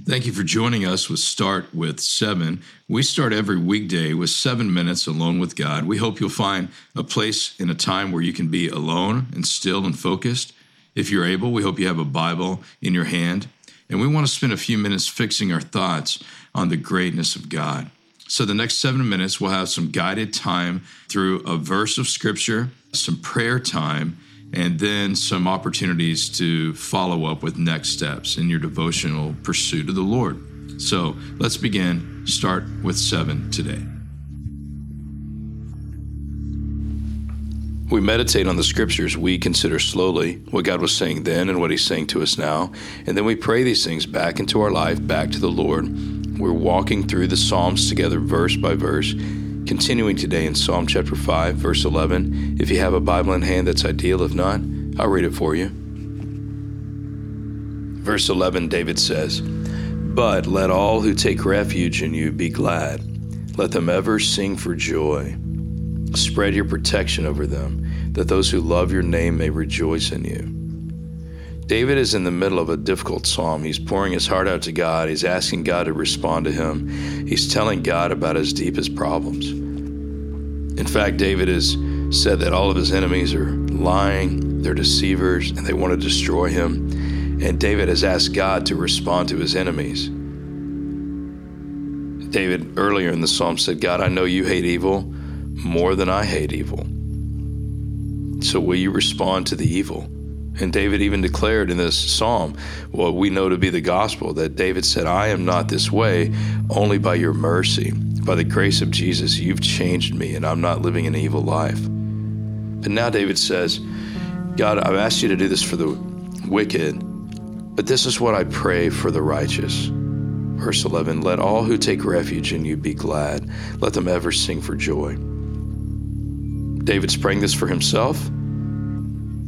Thank you for joining us with Start with Seven. We start every weekday with seven minutes alone with God. We hope you'll find a place in a time where you can be alone and still and focused. If you're able, we hope you have a Bible in your hand. And we want to spend a few minutes fixing our thoughts on the greatness of God. So, the next seven minutes, we'll have some guided time through a verse of Scripture, some prayer time, and then some opportunities to follow up with next steps in your devotional pursuit of the Lord. So let's begin. Start with seven today. We meditate on the scriptures. We consider slowly what God was saying then and what He's saying to us now. And then we pray these things back into our life, back to the Lord. We're walking through the Psalms together, verse by verse Continuing today in Psalm chapter 5, verse 11. If you have a Bible in hand, that's ideal. If not, I'll read it for you. Verse 11, David says, But let all who take refuge in you be glad. Let them ever sing for joy. Spread your protection over them, that those who love your name may rejoice in you. David is in the middle of a difficult psalm. He's pouring his heart out to God. He's asking God to respond to him. He's telling God about his deepest problems. In fact, David has said that all of his enemies are lying, they're deceivers, and they want to destroy him. And David has asked God to respond to his enemies. David earlier in the psalm said, God, I know you hate evil more than I hate evil. So will you respond to the evil? And David even declared in this psalm what we know to be the gospel that David said, I am not this way only by your mercy. By the grace of Jesus, you've changed me and I'm not living an evil life. But now David says, God, I've asked you to do this for the wicked, but this is what I pray for the righteous. Verse 11 Let all who take refuge in you be glad, let them ever sing for joy. David's praying this for himself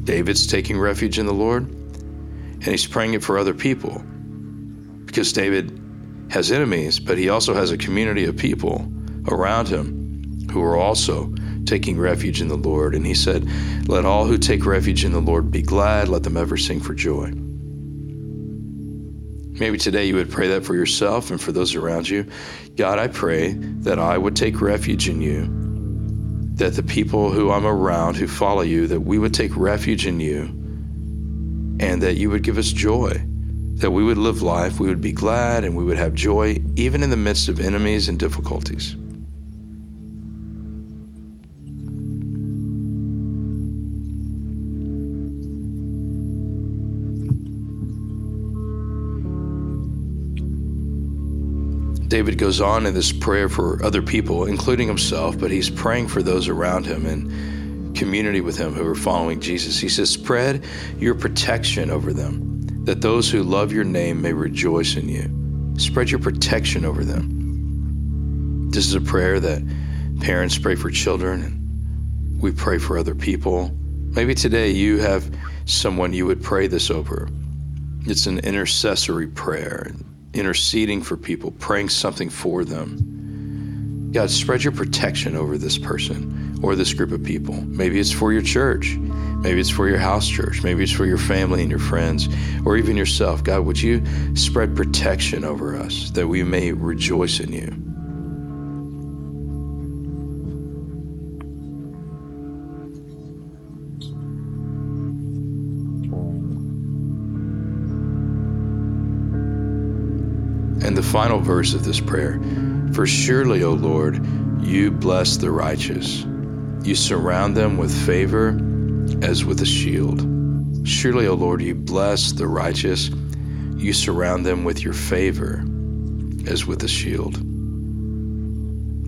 David's taking refuge in the Lord, and he's praying it for other people because David has enemies, but he also has a community of people around him who are also taking refuge in the Lord. And he said, Let all who take refuge in the Lord be glad, let them ever sing for joy. Maybe today you would pray that for yourself and for those around you. God, I pray that I would take refuge in you that the people who I'm around who follow you, that we would take refuge in you and that you would give us joy, that we would live life, we would be glad, and we would have joy even in the midst of enemies and difficulties. David goes on in this prayer for other people, including himself, but he's praying for those around him and community with him who are following Jesus. He says, Spread your protection over them, that those who love your name may rejoice in you. Spread your protection over them. This is a prayer that parents pray for children, and we pray for other people. Maybe today you have someone you would pray this over. It's an intercessory prayer interceding for people, praying something for them. God, spread your protection over this person or this group of people. Maybe it's for your church. Maybe it's for your house church. Maybe it's for your family and your friends or even yourself. God, would you spread protection over us that we may rejoice in you? Final verse of this prayer For surely, O Lord, you bless the righteous. You surround them with favor as with a shield. Surely, O Lord, you bless the righteous. You surround them with your favor as with a shield.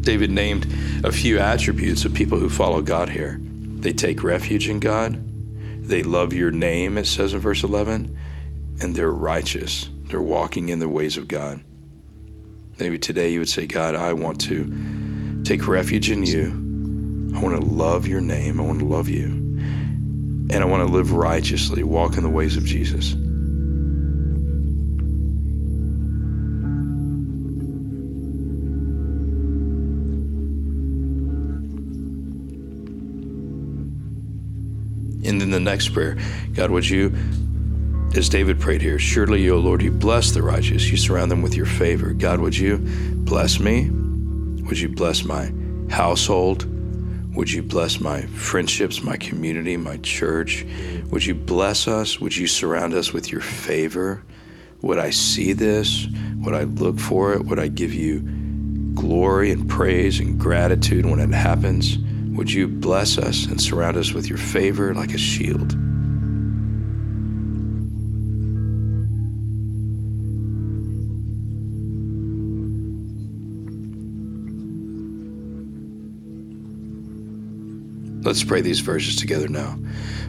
David named a few attributes of people who follow God here. They take refuge in God. They love your name, it says in verse 11, and they're righteous. They're walking in the ways of God. Maybe today you would say, God, I want to take refuge in you. I want to love your name. I want to love you. And I want to live righteously, walk in the ways of Jesus. And then the next prayer God, would you As David prayed here, surely, O Lord, you bless the righteous. You surround them with your favor. God, would you bless me? Would you bless my household? Would you bless my friendships, my community, my church? Would you bless us? Would you surround us with your favor? Would I see this? Would I look for it? Would I give you glory and praise and gratitude when it happens? Would you bless us and surround us with your favor like a shield? Let's pray these verses together now.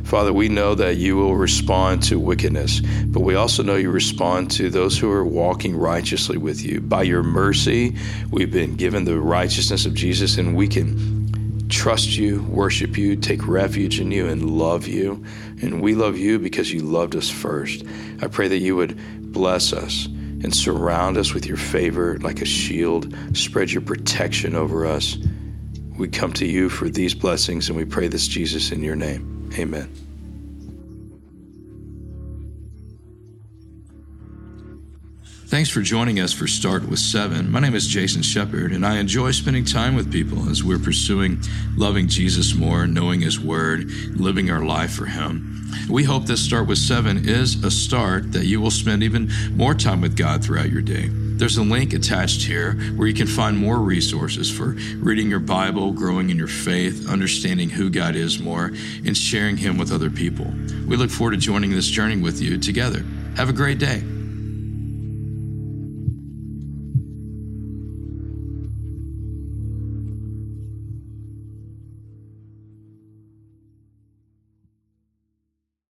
Father, we know that you will respond to wickedness, but we also know you respond to those who are walking righteously with you. By your mercy, we've been given the righteousness of Jesus, and we can trust you, worship you, take refuge in you, and love you. And we love you because you loved us first. I pray that you would bless us and surround us with your favor like a shield, spread your protection over us. We come to you for these blessings and we pray this, Jesus, in your name. Amen. Thanks for joining us for Start with Seven. My name is Jason Shepard, and I enjoy spending time with people as we're pursuing loving Jesus more, knowing His Word, living our life for Him. We hope this Start with Seven is a start that you will spend even more time with God throughout your day. There's a link attached here where you can find more resources for reading your Bible, growing in your faith, understanding who God is more, and sharing Him with other people. We look forward to joining this journey with you together. Have a great day.